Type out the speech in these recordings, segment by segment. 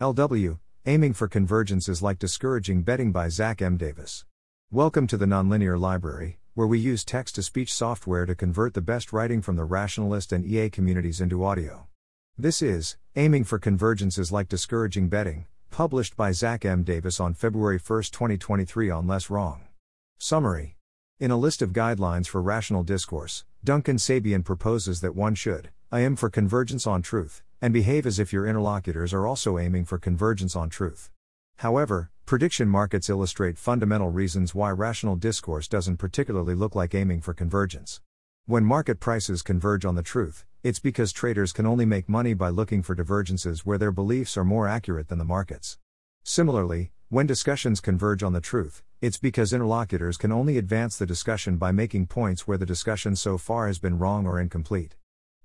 LW, Aiming for Convergence is like discouraging betting by Zack M. Davis. Welcome to the Nonlinear Library, where we use text to speech software to convert the best writing from the rationalist and EA communities into audio. This is Aiming for Convergence is like discouraging betting, published by Zack M. Davis on February 1, 2023 on LessWrong. Summary In a list of guidelines for rational discourse, Duncan Sabien proposes that one should aim for convergence on truth, and behave as if your interlocutors are also aiming for convergence on truth. However, prediction markets illustrate fundamental reasons why rational discourse doesn't particularly look like aiming for convergence. When market prices converge on the truth, it's because traders can only make money by looking for divergences where their beliefs are more accurate than the markets. Similarly, when discussions converge on the truth, it's because interlocutors can only advance the discussion by making points where the discussion so far has been wrong or incomplete.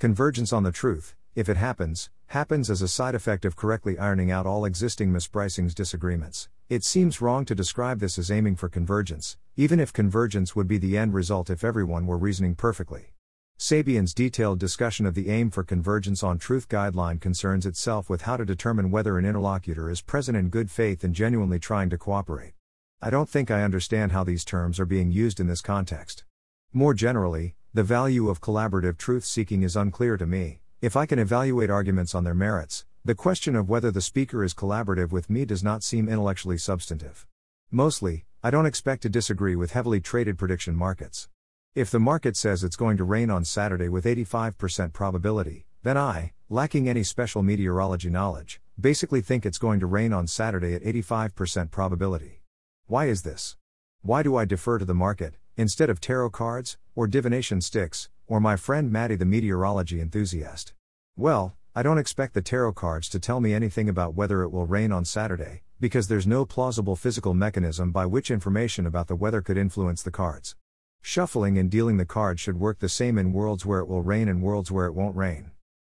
Convergence on the truth, if it happens, happens as a side effect of correctly ironing out all existing mispricings disagreements. It seems wrong to describe this as aiming for convergence, even if convergence would be the end result if everyone were reasoning perfectly. Sabien's detailed discussion of the aim for convergence on truth guideline concerns itself with how to determine whether an interlocutor is present in good faith and genuinely trying to cooperate. I don't think I understand how these terms are being used in this context. More generally, the value of collaborative truth seeking is unclear to me. If I can evaluate arguments on their merits, the question of whether the speaker is collaborative with me does not seem intellectually substantive. Mostly, I don't expect to disagree with heavily traded prediction markets. If the market says it's going to rain on Saturday with 85% probability, then I, lacking any special meteorology knowledge, basically think it's going to rain on Saturday at 85% probability. Why is this? Why do I defer to the market, instead of tarot cards, or divination sticks, or my friend Maddie the meteorology enthusiast. Well, I don't expect the tarot cards to tell me anything about whether it will rain on Saturday, because there's no plausible physical mechanism by which information about the weather could influence the cards. Shuffling and dealing the cards should work the same in worlds where it will rain and worlds where it won't rain.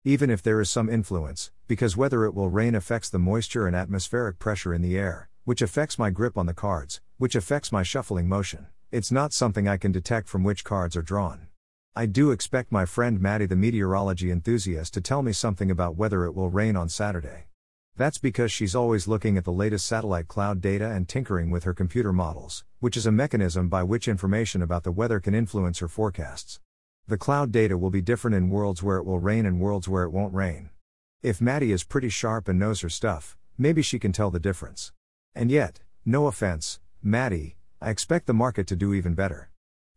Even if there is some influence, because whether it will rain affects the moisture and atmospheric pressure in the air, which affects my grip on the cards, which affects my shuffling motion. It's not something I can detect from which cards are drawn. I do expect my friend Maddie the meteorology enthusiast to tell me something about whether it will rain on Saturday. That's because she's always looking at the latest satellite cloud data and tinkering with her computer models, which is a mechanism by which information about the weather can influence her forecasts. The cloud data will be different in worlds where it will rain and worlds where it won't rain. If Maddie is pretty sharp and knows her stuff, maybe she can tell the difference. And yet, no offense, Maddie, I expect the market to do even better.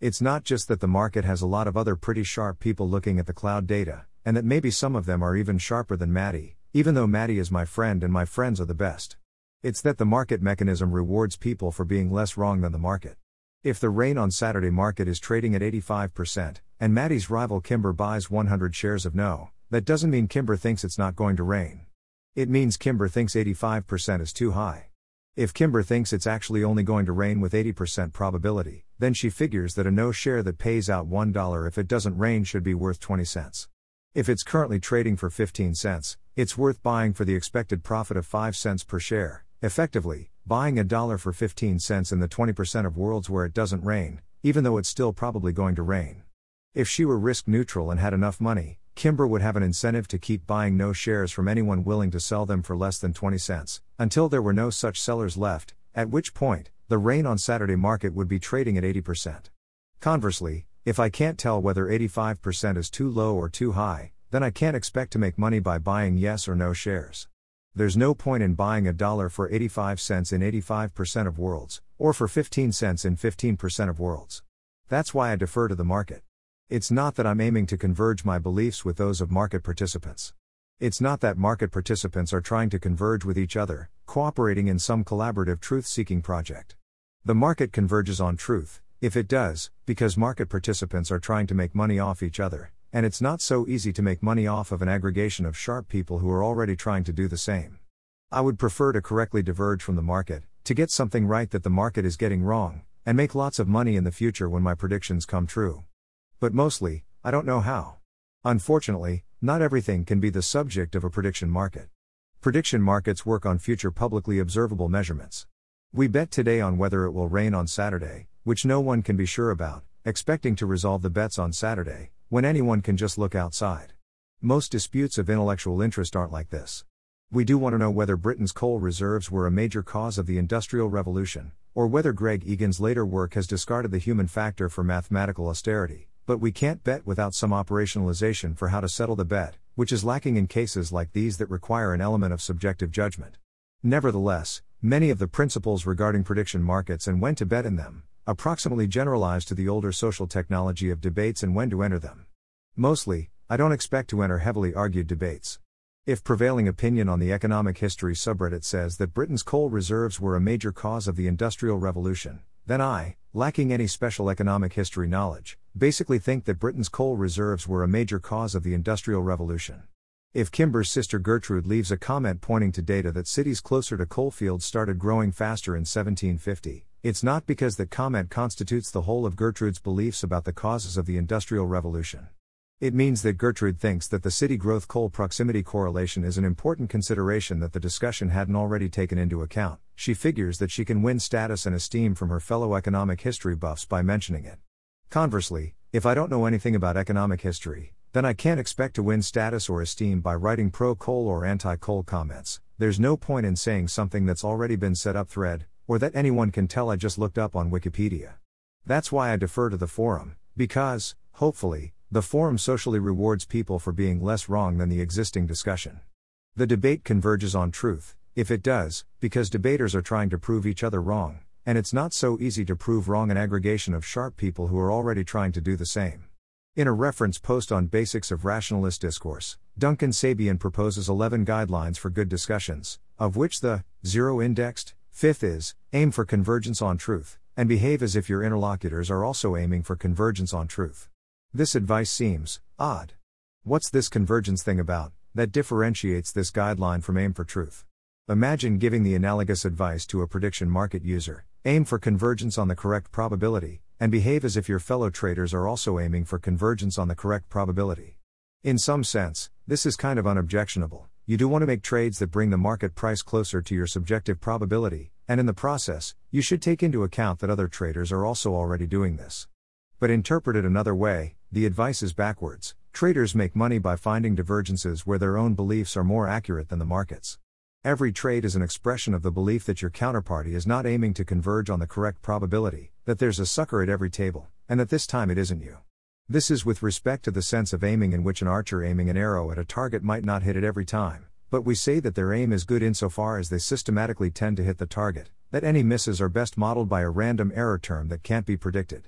It's not just that the market has a lot of other pretty sharp people looking at the cloud data, and that maybe some of them are even sharper than Maddie, even though Maddie is my friend and my friends are the best. It's that the market mechanism rewards people for being less wrong than the market. If the rain on Saturday market is trading at 85%, and Maddie's rival Kimber buys 100 shares of no, that doesn't mean Kimber thinks it's not going to rain. It means Kimber thinks 85% is too high. If Kimber thinks it's actually only going to rain with 80% probability, then she figures that a no share that pays out $1 if it doesn't rain should be worth 20 cents. If it's currently trading for 15 cents, it's worth buying for the expected profit of 5 cents per share, effectively, buying a dollar for 15 cents in the 20% of worlds where it doesn't rain, even though it's still probably going to rain. If she were risk neutral and had enough money, Kimber would have an incentive to keep buying no shares from anyone willing to sell them for less than 20 cents, until there were no such sellers left, at which point, the rain on Saturday market would be trading at 80%. Conversely, if I can't tell whether 85% is too low or too high, then I can't expect to make money by buying yes or no shares. There's no point in buying a dollar for 85 cents in 85% of worlds, or for 15 cents in 15% of worlds. That's why I defer to the market. It's not that I'm aiming to converge my beliefs with those of market participants. It's not that market participants are trying to converge with each other, cooperating in some collaborative truth seeking project. The market converges on truth, if it does, because market participants are trying to make money off each other, and it's not so easy to make money off of an aggregation of sharp people who are already trying to do the same. I would prefer to correctly diverge from the market, to get something right that the market is getting wrong, and make lots of money in the future when my predictions come true. But mostly, I don't know how. Unfortunately, not everything can be the subject of a prediction market. Prediction markets work on future publicly observable measurements. We bet today on whether it will rain on Saturday, which no one can be sure about, expecting to resolve the bets on Saturday, when anyone can just look outside. Most disputes of intellectual interest aren't like this. We do want to know whether Britain's coal reserves were a major cause of the Industrial Revolution, or whether Greg Egan's later work has discarded the human factor for mathematical austerity, but we can't bet without some operationalization for how to settle the bet, which is lacking in cases like these that require an element of subjective judgment. Nevertheless, many of the principles regarding prediction markets and when to bet in them, approximately generalized to the older social technology of debates and when to enter them. Mostly, I don't expect to enter heavily argued debates. If prevailing opinion on the economic history subreddit says that Britain's coal reserves were a major cause of the Industrial Revolution, then I, lacking any special economic history knowledge, basically think that Britain's coal reserves were a major cause of the Industrial Revolution. If Kimber's sister Gertrude leaves a comment pointing to data that cities closer to coalfields started growing faster in 1750, it's not because that comment constitutes the whole of Gertrude's beliefs about the causes of the Industrial Revolution. It means that Gertrude thinks that the city growth coal proximity correlation is an important consideration that the discussion hadn't already taken into account. She figures that she can win status and esteem from her fellow economic history buffs by mentioning it. Conversely, if I don't know anything about economic history, then I can't expect to win status or esteem by writing pro coal or anti coal comments. There's no point in saying something that's already been set up thread, or that anyone can tell I just looked up on Wikipedia. That's why I defer to the forum, because, hopefully, the forum socially rewards people for being less wrong than the existing discussion. The debate converges on truth, if it does, because debaters are trying to prove each other wrong, and it's not so easy to prove wrong an aggregation of sharp people who are already trying to do the same. In a reference post on Basics of Rationalist Discourse, Duncan Sabien proposes 11 guidelines for good discussions, of which the zero indexed, fifth is aim for convergence on truth, and behave as if your interlocutors are also aiming for convergence on truth. This advice seems odd. What's this convergence thing about that differentiates this guideline from aim for truth? Imagine giving the analogous advice to a prediction market user aim for convergence on the correct probability, and behave as if your fellow traders are also aiming for convergence on the correct probability. In some sense, this is kind of unobjectionable. You do want to make trades that bring the market price closer to your subjective probability, and in the process, you should take into account that other traders are also already doing this. But interpreted another way, the advice is backwards. Traders make money by finding divergences where their own beliefs are more accurate than the market's. Every trade is an expression of the belief that your counterparty is not aiming to converge on the correct probability, that there's a sucker at every table, and that this time it isn't you. This is with respect to the sense of aiming in which an archer aiming an arrow at a target might not hit it every time, but we say that their aim is good insofar as they systematically tend to hit the target, that any misses are best modeled by a random error term that can't be predicted.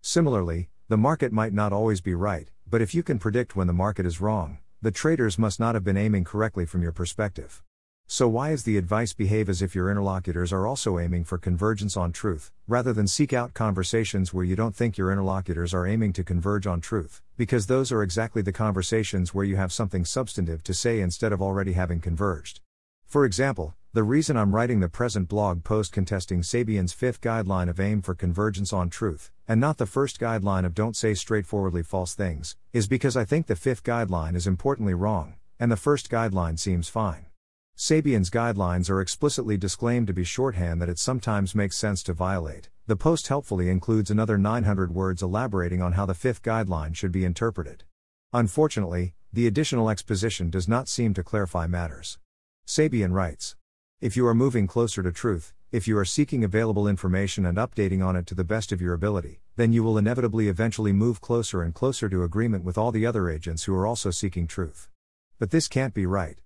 Similarly, the market might not always be right, but if you can predict when the market is wrong, the traders must not have been aiming correctly from your perspective. So, why is the advice behave as if your interlocutors are also aiming for convergence on truth, rather than seek out conversations where you don't think your interlocutors are aiming to converge on truth? Because those are exactly the conversations where you have something substantive to say instead of already having converged. For example, the reason I'm writing the present blog post contesting Sabien's fifth guideline of aim for convergence on truth, and not the first guideline of don't say straightforwardly false things, is because I think the fifth guideline is importantly wrong, and the first guideline seems fine. Sabien's guidelines are explicitly disclaimed to be shorthand that it sometimes makes sense to violate. The post helpfully includes another 900 words elaborating on how the fifth guideline should be interpreted. Unfortunately, the additional exposition does not seem to clarify matters. Sabien writes If you are moving closer to truth, if you are seeking available information and updating on it to the best of your ability, then you will inevitably eventually move closer and closer to agreement with all the other agents who are also seeking truth. But this can't be right.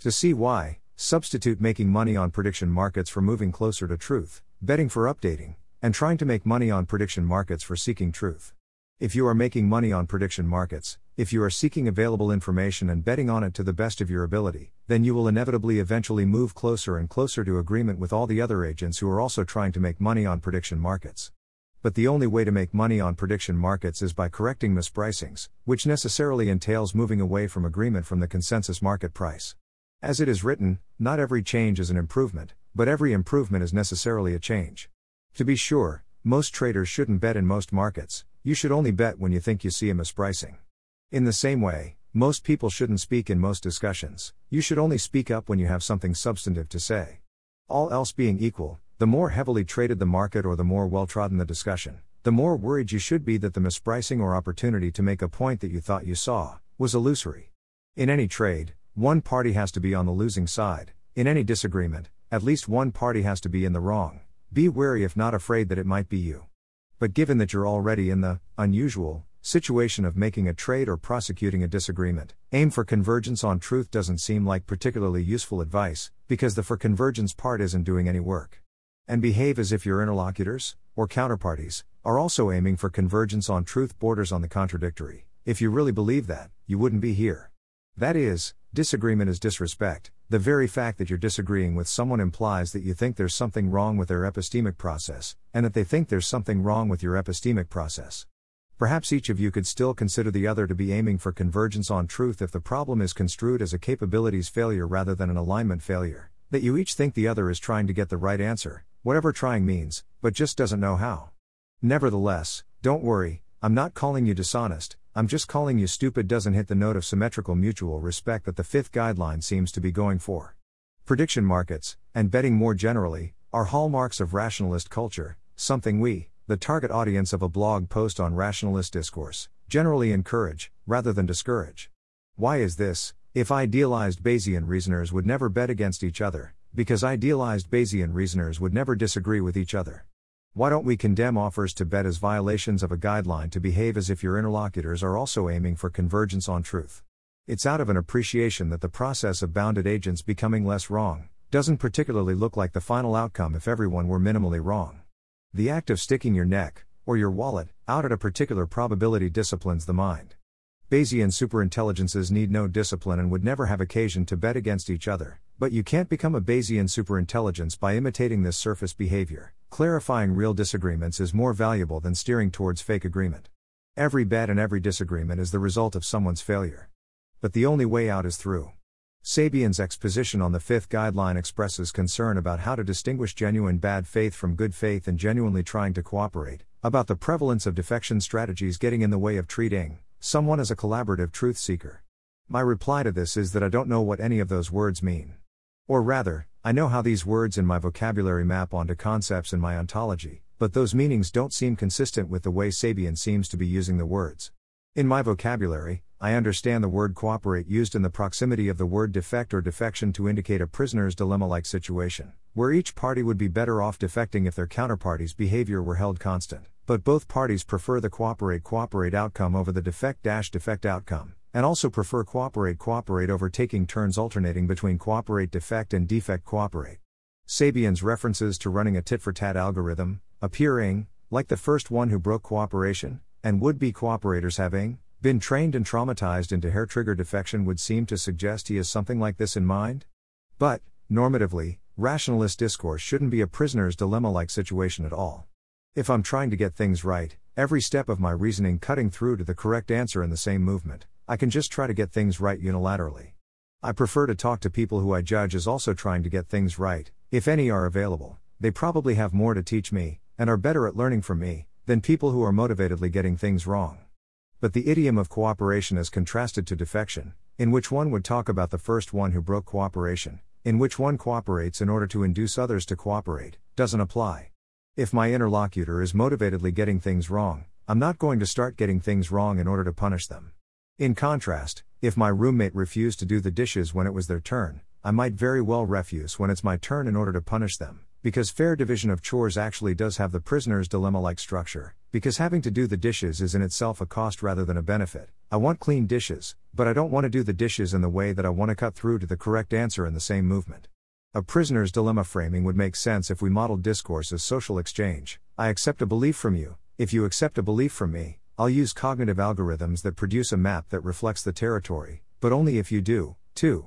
To see why, Substitute making money on prediction markets for moving closer to truth, betting for updating, and trying to make money on prediction markets for seeking truth. If you are making money on prediction markets, if you are seeking available information and betting on it to the best of your ability, then you will inevitably eventually move closer and closer to agreement with all the other agents who are also trying to make money on prediction markets. But the only way to make money on prediction markets is by correcting mispricings, which necessarily entails moving away from agreement from the consensus market price. As it is written, not every change is an improvement, but every improvement is necessarily a change. To be sure, most traders shouldn't bet in most markets, you should only bet when you think you see a mispricing. In the same way, most people shouldn't speak in most discussions, you should only speak up when you have something substantive to say. All else being equal, the more heavily traded the market or the more well trodden the discussion, the more worried you should be that the mispricing or opportunity to make a point that you thought you saw was illusory. In any trade, one party has to be on the losing side. In any disagreement, at least one party has to be in the wrong. Be wary if not afraid that it might be you. But given that you're already in the unusual situation of making a trade or prosecuting a disagreement, aim for convergence on truth doesn't seem like particularly useful advice, because the for convergence part isn't doing any work. And behave as if your interlocutors, or counterparties, are also aiming for convergence on truth borders on the contradictory. If you really believe that, you wouldn't be here. That is, disagreement is disrespect. The very fact that you're disagreeing with someone implies that you think there's something wrong with their epistemic process, and that they think there's something wrong with your epistemic process. Perhaps each of you could still consider the other to be aiming for convergence on truth if the problem is construed as a capabilities failure rather than an alignment failure, that you each think the other is trying to get the right answer, whatever trying means, but just doesn't know how. Nevertheless, don't worry, I'm not calling you dishonest, I'm just calling you stupid doesn't hit the note of symmetrical mutual respect that the fifth guideline seems to be going for. Prediction markets, and betting more generally, are hallmarks of rationalist culture, something we, the target audience of a blog post on rationalist discourse, generally encourage, rather than discourage. Why is this? If idealized Bayesian reasoners would never bet against each other, because idealized Bayesian reasoners would never disagree with each other. Why don't we condemn offers to bet as violations of a guideline to behave as if your interlocutors are also aiming for convergence on truth? It's out of an appreciation that the process of bounded agents becoming less wrong doesn't particularly look like the final outcome if everyone were minimally wrong. The act of sticking your neck, or your wallet, out at a particular probability disciplines the mind. Bayesian superintelligences need no discipline and would never have occasion to bet against each other, but you can't become a Bayesian superintelligence by imitating this surface behavior. Clarifying real disagreements is more valuable than steering towards fake agreement. Every bet and every disagreement is the result of someone's failure. But the only way out is through. Sabien's exposition on the fifth guideline expresses concern about how to distinguish genuine bad faith from good faith and genuinely trying to cooperate, about the prevalence of defection strategies getting in the way of treating someone as a collaborative truth seeker. My reply to this is that I don't know what any of those words mean. Or rather, I know how these words in my vocabulary map onto concepts in my ontology, but those meanings don't seem consistent with the way Sabien seems to be using the words. In my vocabulary, I understand the word cooperate used in the proximity of the word defect or defection to indicate a prisoner's dilemma like situation, where each party would be better off defecting if their counterparty's behavior were held constant, but both parties prefer the cooperate cooperate outcome over the defect defect outcome and also prefer cooperate cooperate over taking turns alternating between cooperate defect and defect cooperate. Sabien's references to running a tit for tat algorithm, appearing, like the first one who broke cooperation, and would be cooperators having, been trained and traumatized into hair trigger defection would seem to suggest he has something like this in mind? But, normatively, rationalist discourse shouldn't be a prisoner's dilemma like situation at all. If I'm trying to get things right, every step of my reasoning cutting through to the correct answer in the same movement, I can just try to get things right unilaterally. I prefer to talk to people who I judge as also trying to get things right, if any are available. They probably have more to teach me, and are better at learning from me, than people who are motivatedly getting things wrong. But the idiom of cooperation is contrasted to defection, in which one would talk about the first one who broke cooperation, in which one cooperates in order to induce others to cooperate, doesn't apply. If my interlocutor is motivatedly getting things wrong, I'm not going to start getting things wrong in order to punish them. In contrast, if my roommate refused to do the dishes when it was their turn, I might very well refuse when it's my turn in order to punish them, because fair division of chores actually does have the prisoner's dilemma like structure, because having to do the dishes is in itself a cost rather than a benefit. I want clean dishes, but I don't want to do the dishes in the way that I want to cut through to the correct answer in the same movement. A prisoner's dilemma framing would make sense if we modeled discourse as social exchange. I accept a belief from you, if you accept a belief from me, I'll use cognitive algorithms that produce a map that reflects the territory, but only if you do, too.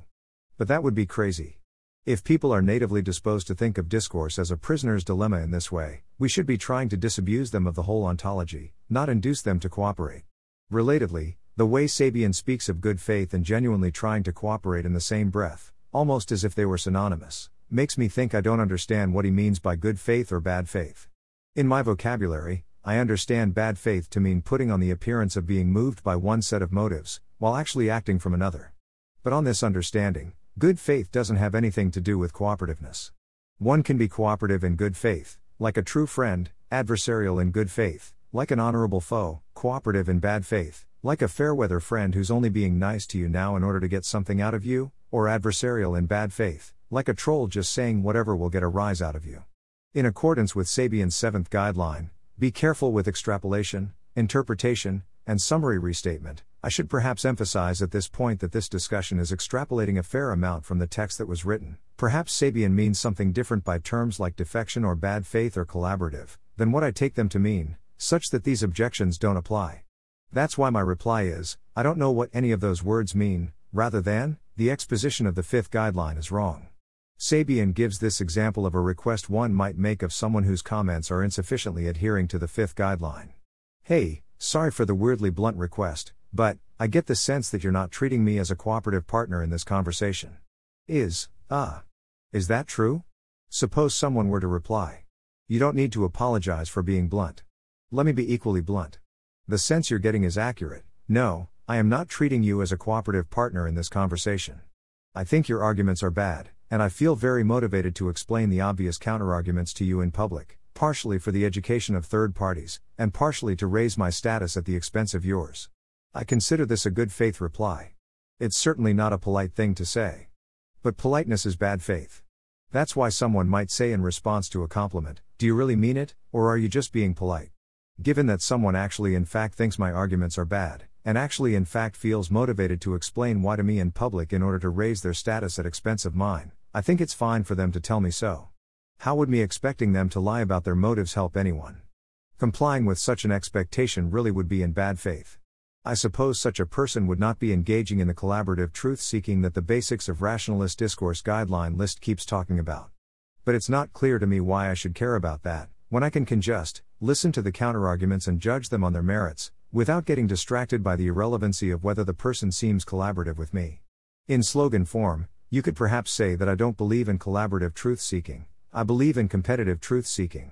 But that would be crazy. If people are natively disposed to think of discourse as a prisoner's dilemma in this way, we should be trying to disabuse them of the whole ontology, not induce them to cooperate. Relatedly, the way Sabien speaks of good faith and genuinely trying to cooperate in the same breath, almost as if they were synonymous, makes me think I don't understand what he means by good faith or bad faith. In my vocabulary, I understand bad faith to mean putting on the appearance of being moved by one set of motives, while actually acting from another. But on this understanding, good faith doesn't have anything to do with cooperativeness. One can be cooperative in good faith, like a true friend, adversarial in good faith, like an honorable foe, cooperative in bad faith, Like a fair weather friend who's only being nice to you now in order to get something out of you, or adversarial in bad faith, like a troll just saying whatever will get a rise out of you. In accordance with Sabien's seventh guideline, be careful with extrapolation, interpretation, and summary restatement. I should perhaps emphasize at this point that this discussion is extrapolating a fair amount from the text that was written. Perhaps Sabien means something different by terms like defection or bad faith or collaborative, than what I take them to mean, such that these objections don't apply. That's why my reply is I don't know what any of those words mean, rather than, the exposition of the fifth guideline is wrong. Sabien gives this example of a request one might make of someone whose comments are insufficiently adhering to the fifth guideline. Hey, sorry for the weirdly blunt request, but, I get the sense that you're not treating me as a cooperative partner in this conversation. Is, ah. Uh, is that true? Suppose someone were to reply. You don't need to apologize for being blunt. Let me be equally blunt. The sense you're getting is accurate. No, I am not treating you as a cooperative partner in this conversation. I think your arguments are bad, and I feel very motivated to explain the obvious counterarguments to you in public, partially for the education of third parties, and partially to raise my status at the expense of yours. I consider this a good faith reply. It's certainly not a polite thing to say. But politeness is bad faith. That's why someone might say in response to a compliment, Do you really mean it, or are you just being polite? Given that someone actually in fact thinks my arguments are bad, and actually in fact feels motivated to explain why to me in public in order to raise their status at expense of mine, I think it's fine for them to tell me so. How would me expecting them to lie about their motives help anyone? Complying with such an expectation really would be in bad faith. I suppose such a person would not be engaging in the collaborative truth seeking that the basics of rationalist discourse guideline list keeps talking about. But it's not clear to me why I should care about that, when I can just listen to the counterarguments and judge them on their merits, without getting distracted by the irrelevancy of whether the person seems collaborative with me. In slogan form, you could perhaps say that I don't believe in collaborative truth seeking, I believe in competitive truth seeking.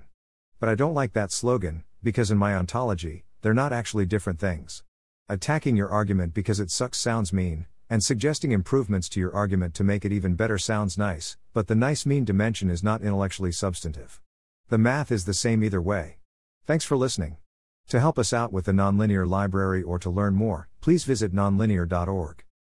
But I don't like that slogan, because in my ontology, they're not actually different things. Attacking your argument because it sucks sounds mean, and suggesting improvements to your argument to make it even better sounds nice, but the nice mean dimension is not intellectually substantive. The math is the same either way. Thanks for listening. To help us out with the Nonlinear Library or to learn more, please visit nonlinear.org.